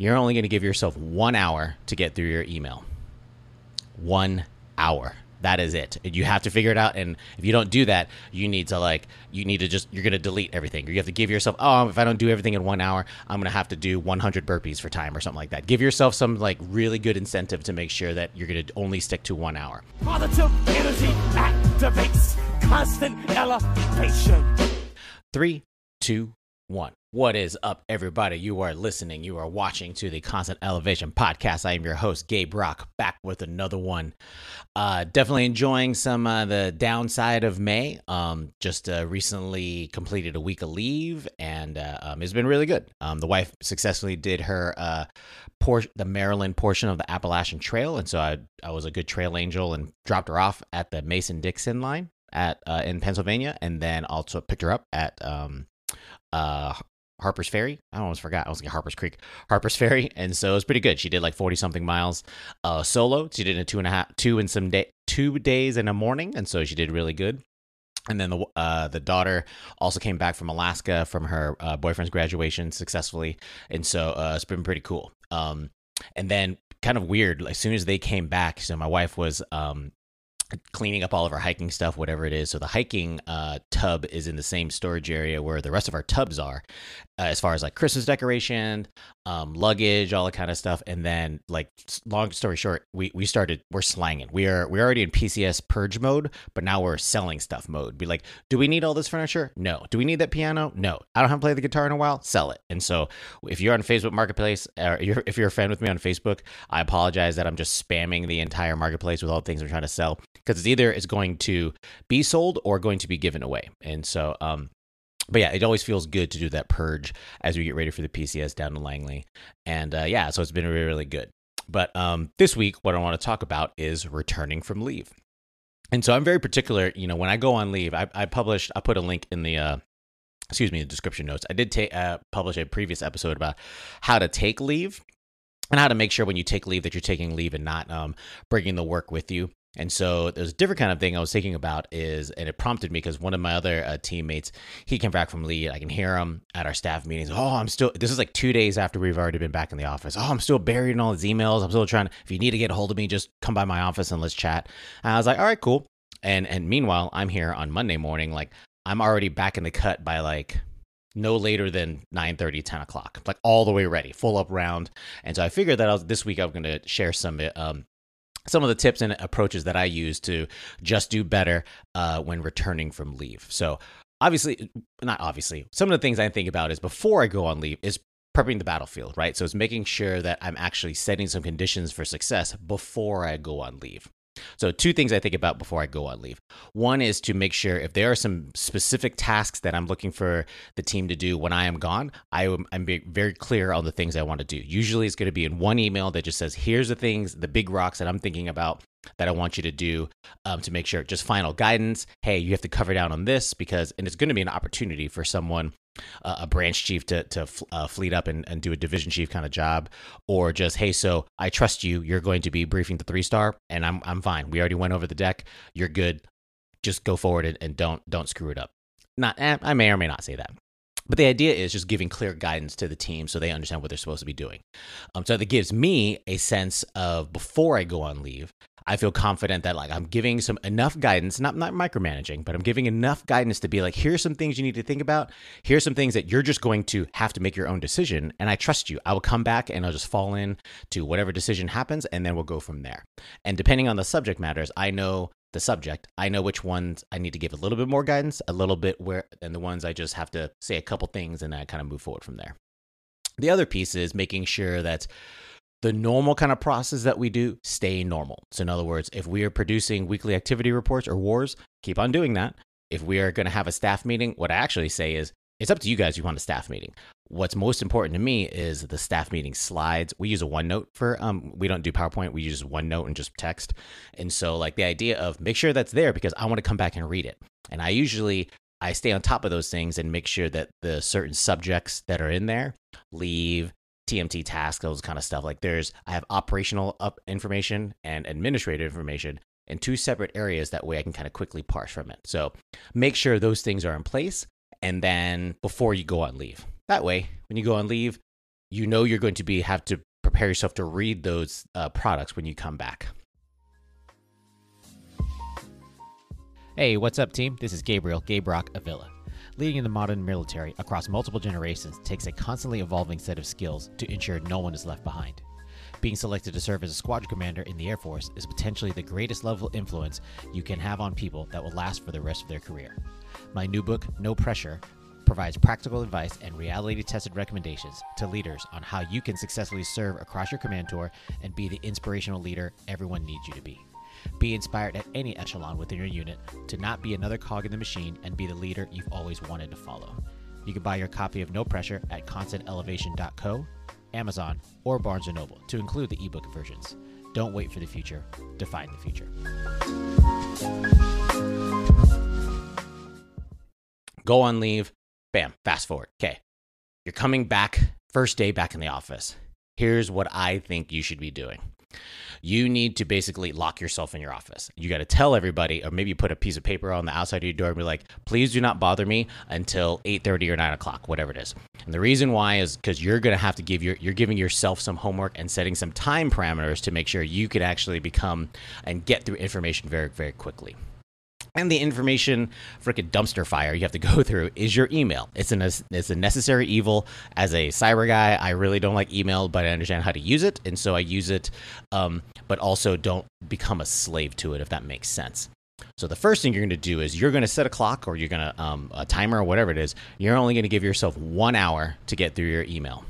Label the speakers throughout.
Speaker 1: you're only going to give yourself one hour to get through your email. One hour. That is it. You have to figure it out. And if you don't do that, you need to like, you need to just, you're going to delete everything. You have to give yourself, oh, if I don't do everything in one hour, I'm going to have to do 100 burpees for time or something like that. Give yourself some like really good incentive to make sure that you're going to only stick to one hour.
Speaker 2: Positive energy activates constant elevation.
Speaker 1: Three, two, one. What is up, everybody? You are listening, you are watching to the Constant Elevation podcast. I am your host, Gabe Rock, back with another one. Uh, definitely enjoying some uh, the downside of May. Um, just uh, recently completed a week of leave, and uh, um, it's been really good. Um, the wife successfully did her uh, por- the Maryland portion of the Appalachian Trail, and so I I was a good trail angel and dropped her off at the Mason Dixon line at uh, in Pennsylvania, and then also picked her up at um, uh Harper's Ferry. I almost forgot. I was like Harper's Creek, Harper's Ferry, and so it was pretty good. She did like forty something miles uh, solo. She did in two and a half, two and some day, two days in a morning, and so she did really good. And then the uh, the daughter also came back from Alaska from her uh, boyfriend's graduation successfully, and so uh, it's been pretty cool. Um, and then kind of weird. As soon as they came back, so my wife was um, cleaning up all of our hiking stuff, whatever it is. So the hiking uh, tub is in the same storage area where the rest of our tubs are, uh, as far as like Christmas decoration, um, luggage, all that kind of stuff. And then, like, long story short, we we started we're slanging. We are we're already in PCS purge mode, but now we're selling stuff mode. Be like, do we need all this furniture? No. Do we need that piano? No. I don't have to play the guitar in a while. Sell it. And so, if you're on Facebook Marketplace, or you're, if you're a fan with me on Facebook, I apologize that I'm just spamming the entire marketplace with all the things I'm trying to sell because it's either it's going to be sold or going to be given away. And so, um, but yeah, it always feels good to do that purge as we get ready for the PCS down in Langley. And uh, yeah, so it's been really, really good. But um, this week, what I want to talk about is returning from leave. And so I'm very particular, you know, when I go on leave, I, I published, I put a link in the, uh, excuse me, the description notes. I did take, uh, publish a previous episode about how to take leave and how to make sure when you take leave that you're taking leave and not um, bringing the work with you. And so there's a different kind of thing I was thinking about is, and it prompted me because one of my other uh, teammates, he came back from leave. I can hear him at our staff meetings. Oh, I'm still, this is like two days after we've already been back in the office. Oh, I'm still buried in all his emails. I'm still trying if you need to get a hold of me, just come by my office and let's chat. And I was like, all right, cool. And, and meanwhile, I'm here on Monday morning. Like I'm already back in the cut by like no later than 9 30 10 o'clock like all the way ready full up round and so i figured that I was, this week i'm going to share some um, some of the tips and approaches that I use to just do better uh, when returning from leave. So, obviously, not obviously, some of the things I think about is before I go on leave is prepping the battlefield, right? So, it's making sure that I'm actually setting some conditions for success before I go on leave. So, two things I think about before I go on leave. One is to make sure if there are some specific tasks that I'm looking for the team to do when I am gone, I am I'm very clear on the things I want to do. Usually, it's going to be in one email that just says, "Here's the things, the big rocks that I'm thinking about that I want you to do um, to make sure just final guidance. Hey, you have to cover down on this because, and it's going to be an opportunity for someone, a branch chief to to uh, fleet up and, and do a division chief kind of job, or just hey, so I trust you. You're going to be briefing the three star, and I'm I'm fine. We already went over the deck. You're good. Just go forward and, and don't don't screw it up. Not, eh, I may or may not say that. But the idea is just giving clear guidance to the team so they understand what they're supposed to be doing. Um, so that gives me a sense of before I go on leave, I feel confident that like I'm giving some enough guidance, not not micromanaging, but I'm giving enough guidance to be like, here's some things you need to think about. Here's some things that you're just going to have to make your own decision. And I trust you. I will come back and I'll just fall in to whatever decision happens, and then we'll go from there. And depending on the subject matters, I know the subject. I know which ones I need to give a little bit more guidance, a little bit where, and the ones I just have to say a couple things and I kind of move forward from there. The other piece is making sure that the normal kind of process that we do stay normal. So, in other words, if we are producing weekly activity reports or wars, keep on doing that. If we are going to have a staff meeting, what I actually say is it's up to you guys. You want a staff meeting. What's most important to me is the staff meeting slides. We use a OneNote for um we don't do PowerPoint. We use OneNote and just text. And so like the idea of make sure that's there because I want to come back and read it. And I usually I stay on top of those things and make sure that the certain subjects that are in there, leave, TMT tasks, those kind of stuff. Like there's I have operational up information and administrative information in two separate areas that way I can kind of quickly parse from it. So make sure those things are in place and then before you go on leave. That way, when you go on leave, you know you're going to be have to prepare yourself to read those uh, products when you come back. Hey, what's up, team? This is Gabriel Gabrock Avila. Leading in the modern military across multiple generations takes a constantly evolving set of skills to ensure no one is left behind. Being selected to serve as a squadron commander in the Air Force is potentially the greatest level of influence you can have on people that will last for the rest of their career. My new book, No Pressure, provides practical advice and reality tested recommendations to leaders on how you can successfully serve across your command tour and be the inspirational leader everyone needs you to be. Be inspired at any echelon within your unit to not be another cog in the machine and be the leader you've always wanted to follow. You can buy your copy of No Pressure at constantelevation.co, Amazon, or Barnes & Noble to include the ebook versions. Don't wait for the future, define the future. Go on leave, bam, fast forward. Okay. You're coming back, first day back in the office. Here's what I think you should be doing you need to basically lock yourself in your office. You got to tell everybody, or maybe you put a piece of paper on the outside of your door and be like, please do not bother me until 8.30 or 9 o'clock, whatever it is. And the reason why is because you're going to have to give your, you're giving yourself some homework and setting some time parameters to make sure you can actually become and get through information very, very quickly and the information freaking dumpster fire you have to go through is your email. It's an it's a necessary evil. As a cyber guy, I really don't like email, but I understand how to use it, and so I use it. Um, but also don't become a slave to it, if that makes sense. So the first thing you're going to do is you're going to set a clock or you're going to um, a timer or whatever it is. You're only going to give yourself one hour to get through your email.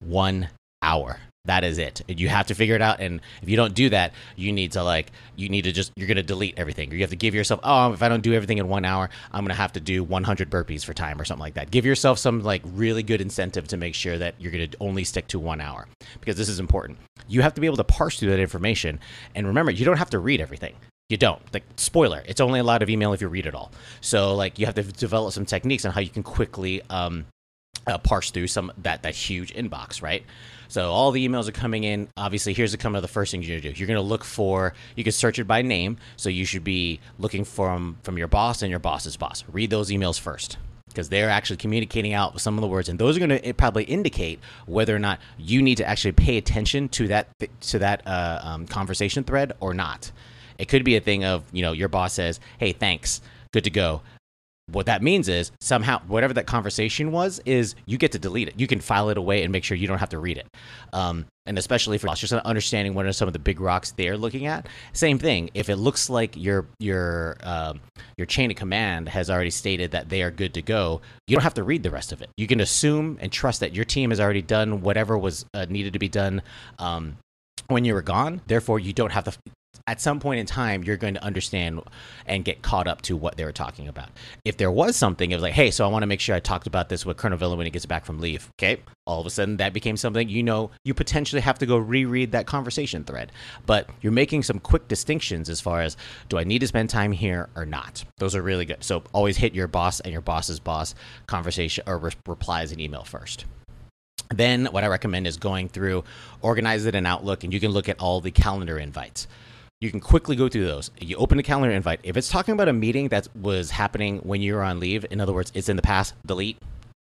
Speaker 1: One hour that is it. You have to figure it out and if you don't do that you need to like you need to just you're to delete everything. You have to give yourself oh if i don't do everything in one hour i'm to have to do 100 burpees for time or something like that. Give yourself some like really good incentive to make sure that you're to only stick to one hour because this is important. You have to be able to parse through that information and remember you don't have to read everything. You don't. Like spoiler it's only a lot of email if you read it all. So like you have to develop some techniques on how you can quickly um, uh, parse through some that that huge inbox right so all the emails are coming in. Obviously, here's the come of the first thing you're gonna do. You're gonna look for. You can search it by name. So you should be looking from from your boss and your boss's boss. Read those emails first because they're actually communicating out some of the words, and those are going to probably indicate whether or not you need to actually pay attention to that to that uh, um, conversation thread or not. It could be a thing of you know your boss says, "Hey, thanks, good to go." What that means is somehow whatever that conversation was is you get to delete it. You can file it away and make sure you don't have to read it. Um, and especially for us just understanding what are some of the big rocks they're looking at. Same thing if it looks like your your um, your chain of command has already stated that they are good to go you don't have to read the rest of it. You can assume and trust that your team has already done whatever was uh, needed to be done um, when you were gone. Therefore, you don't have to at some point in time you're going to understand and get caught up to what they were talking about. If there was something, it was like, hey, so I want to make sure I talked about this with Colonel Villa when he gets back from leave. Okay. All of a sudden that became something, you know, you potentially have to go reread that conversation thread. But you're making some quick distinctions as far as do I need to spend time here or not? Those are really good. So always hit your boss and your boss's boss conversation or re- replies and email first. Then what I recommend is going through, organize it in Outlook, and you can look at all the calendar invites you can quickly go through those. You open a calendar invite. If it's talking about a meeting that was happening when you were on leave, in other words, it's in the past, delete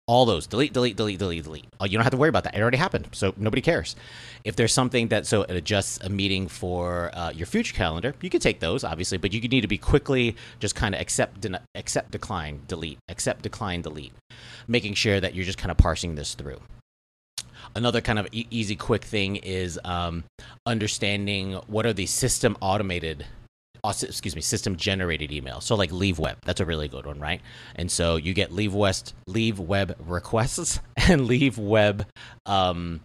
Speaker 1: all those. Delete, delete, delete, delete, delete. Oh, you don't have to worry about that. It already happened, so nobody cares. If there's something that so it adjusts a meeting for uh, your future calendar, you can take those obviously, but you need to be quickly just kind of accept, accept, decline, delete, accept, decline, delete, making sure that you're just kind of parsing this through another kind of e- easy, quick thing is um, understanding what are the system automated excuse me, system generated emails. So like leave web, that's a really good one, right? And so you get leave west, leave web requests and leave web. Um,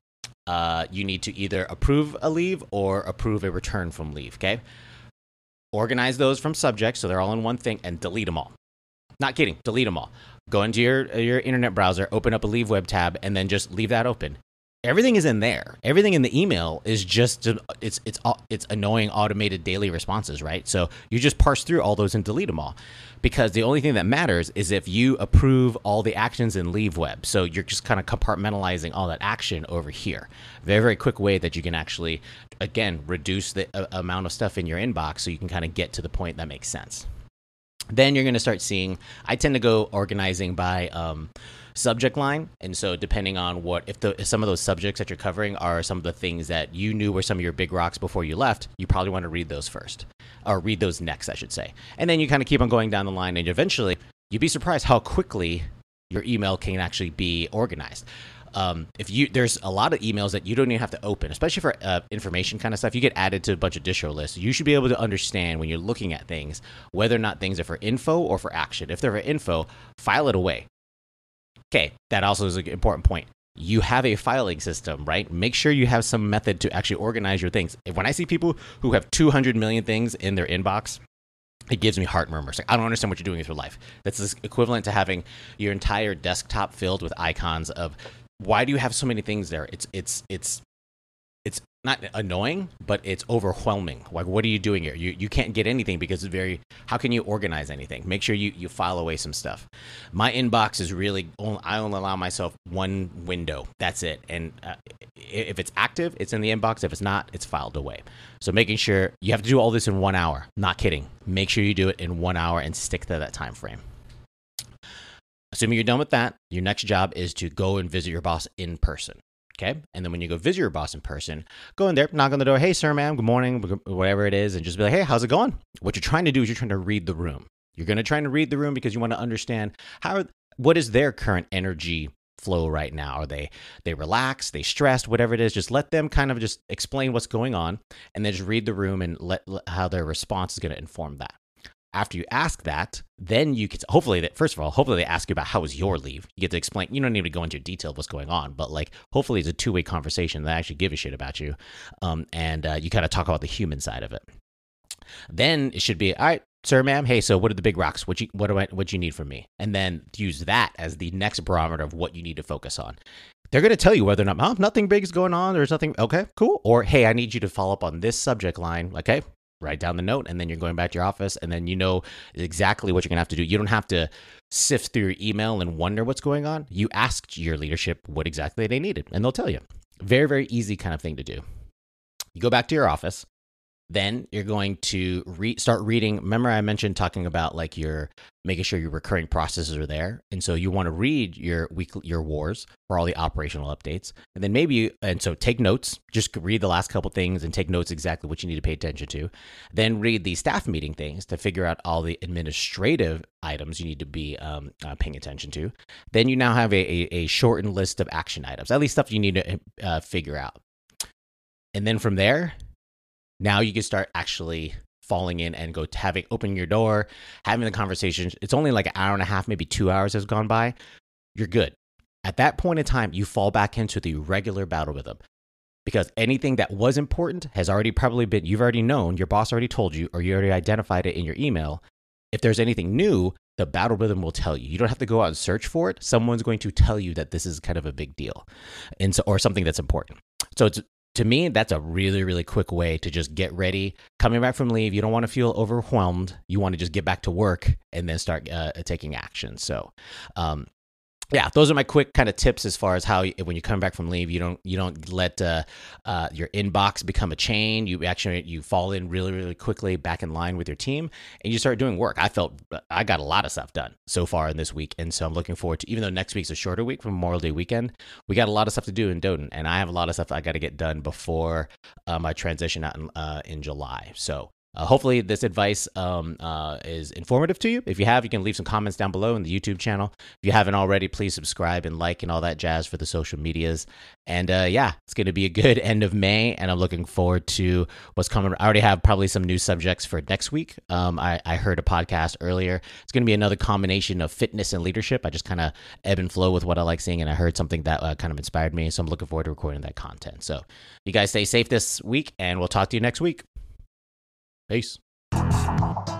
Speaker 1: uh, you need to either approve a leave or approve a return from leave. Okay, organize those from subjects so they're all in one thing and delete them all. Not kidding, delete them all. Go into your your internet browser, open up a leave web tab, and then just leave that open everything is in there. Everything in the email is just it's it's it's annoying automated daily responses, right? So you just parse through all those and delete them all. Because the only thing that matters is if you approve all the actions in leave web. So you're just kind of compartmentalizing all that action over here. Very very quick way that you can actually again reduce the uh, amount of stuff in your inbox so you can kind of get to the point that makes sense. Then you're going to start seeing I tend to go organizing by um, subject line. And so, depending on what, if, the, if some of those subjects that you're covering are some of the things that you knew were some of your big rocks before you left, you probably want to read those first, or read those next, I should say. And then you kind of keep on going down the line, and eventually, you'd be surprised how quickly your email can actually be organized. Um, if you there's a lot of emails that you don't even have to open, especially for uh, information kind of stuff. You get added to a bunch of distro lists. You should be able to understand when you're looking at things whether or not things are for info or for action. If they're for info, file it away. Okay, that also is an important point. You have a filing system, right? Make sure you have some method to actually organize your things. When I see people who have 200 million things in their inbox, it gives me heart murmurs. Like, I don't understand what you're doing with your life. That's equivalent to having your entire desktop filled with icons of why do you have so many things there? It's it's it's it's not annoying, but it's overwhelming. Like, what are you doing here? You you can't get anything because it's very. How can you organize anything? Make sure you you file away some stuff. My inbox is really. I only allow myself one window. That's it. And uh, if it's active, it's in the inbox. If it's not, it's filed away. So making sure you have to do all this in one hour. Not kidding. Make sure you do it in one hour and stick to that time frame. Assuming you're done with that, your next job is to go and visit your boss in person. Okay. And then when you go visit your boss in person, go in there, knock on the door. Hey, sir, ma'am, good morning, whatever it is, and just be like, hey, how's it going? What you're trying to do is you're trying to read the room. You're going to try to read the room because you want to understand how, what is their current energy flow right now? Are they they relaxed, they stressed, whatever it is? Just let them kind of just explain what's going on, and then just read the room and let, let how their response is going to inform that after you ask that, then you can hopefully that first of all, hopefully they ask you about how was your leave. You get to explain. You don't need to go into detail of what's going on, but like hopefully it's a two way conversation that actually give a shit about you, um, and uh, you kind of talk about the human side of it. Then it should be all right, sir, ma'am. Hey, so what are the big rocks? What you what do I what you need from me? And then use that as the next barometer of what you need to focus on. They're going to tell you whether or not, oh, nothing big is going on. There's nothing. Okay, cool. Or, hey, I need you to follow up on this subject line. Okay, write down the note and then you're going back to your office and then you know exactly what you're going to have to do. You don't have to sift through your email and wonder what's going on. You asked your leadership what exactly they needed and they'll tell you. Very, very easy kind of thing to do. You go back to your office then you're going to re- start reading. Remember, I mentioned talking about like your making sure your recurring processes are there, and so you want to read your weekly your wars for all the operational updates, and then maybe you, and so take notes. Just read the last couple things and take notes exactly what you need to pay attention to. Then read the staff meeting things to figure out all the administrative items you need to be um, uh, paying attention to. Then you now have a, a, a, shortened list of action items, at least stuff you need to uh, figure out. And then from there, now you can start actually falling in and go having opening your door, having the conversation. It's only like an hour and a half, maybe two hours has gone by. You're good. At that point in time, you fall back into the regular battle rhythm because anything that was important has already probably been, you've already known, your boss already told you, or you already identified it in your email. If there's anything new, the battle rhythm will tell you. You don't have to go out and search for it. Someone's going to tell you that this is kind of a big deal and so, or something that's important. So it's to me, that's a really, really quick way to just get ready. Coming back from leave, you don't want to feel overwhelmed. You want to just get back to work and then start uh, taking action. So, um, yeah, those are my quick kind of tips as far as how when you come back from leave, you don't you don't let uh, uh, your inbox become a chain. You actually you fall in really really quickly back in line with your team, and you start doing work. I felt I got a lot of stuff done so far in this week, and so I'm looking forward to even though next week's a shorter week from Memorial Day weekend, we got a lot of stuff to do in DoDIN, and I have a lot of stuff I got to get done before uh, my transition out in, uh, in July. So uh, hopefully, this advice um, uh, is informative to you. If you have, you can leave some comments down below in the YouTube channel. If you haven't already, please subscribe and like and all that jazz for the social medias. And uh, yeah, it's going to be a good end of May, and I'm looking forward to what's coming. I already have probably some new subjects for next week. Um, I, I, heard a podcast earlier. It's going to be another combination of fitness and leadership. I just kind of ebb and flow with what I like seeing, and I heard something that uh, kind of inspired me. So I'm looking forward to recording that content. So you guys stay safe this week, and we'll talk to you next week. Peace.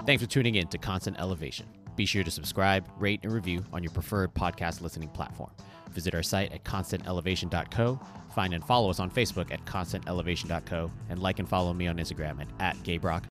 Speaker 1: Thanks for tuning in to Constant Elevation. Be sure to subscribe, rate, and review on your preferred podcast listening platform. Visit our site at constantelevation.co, find and follow us on Facebook at constantelevation.co, and like and follow me on Instagram at, at gaberock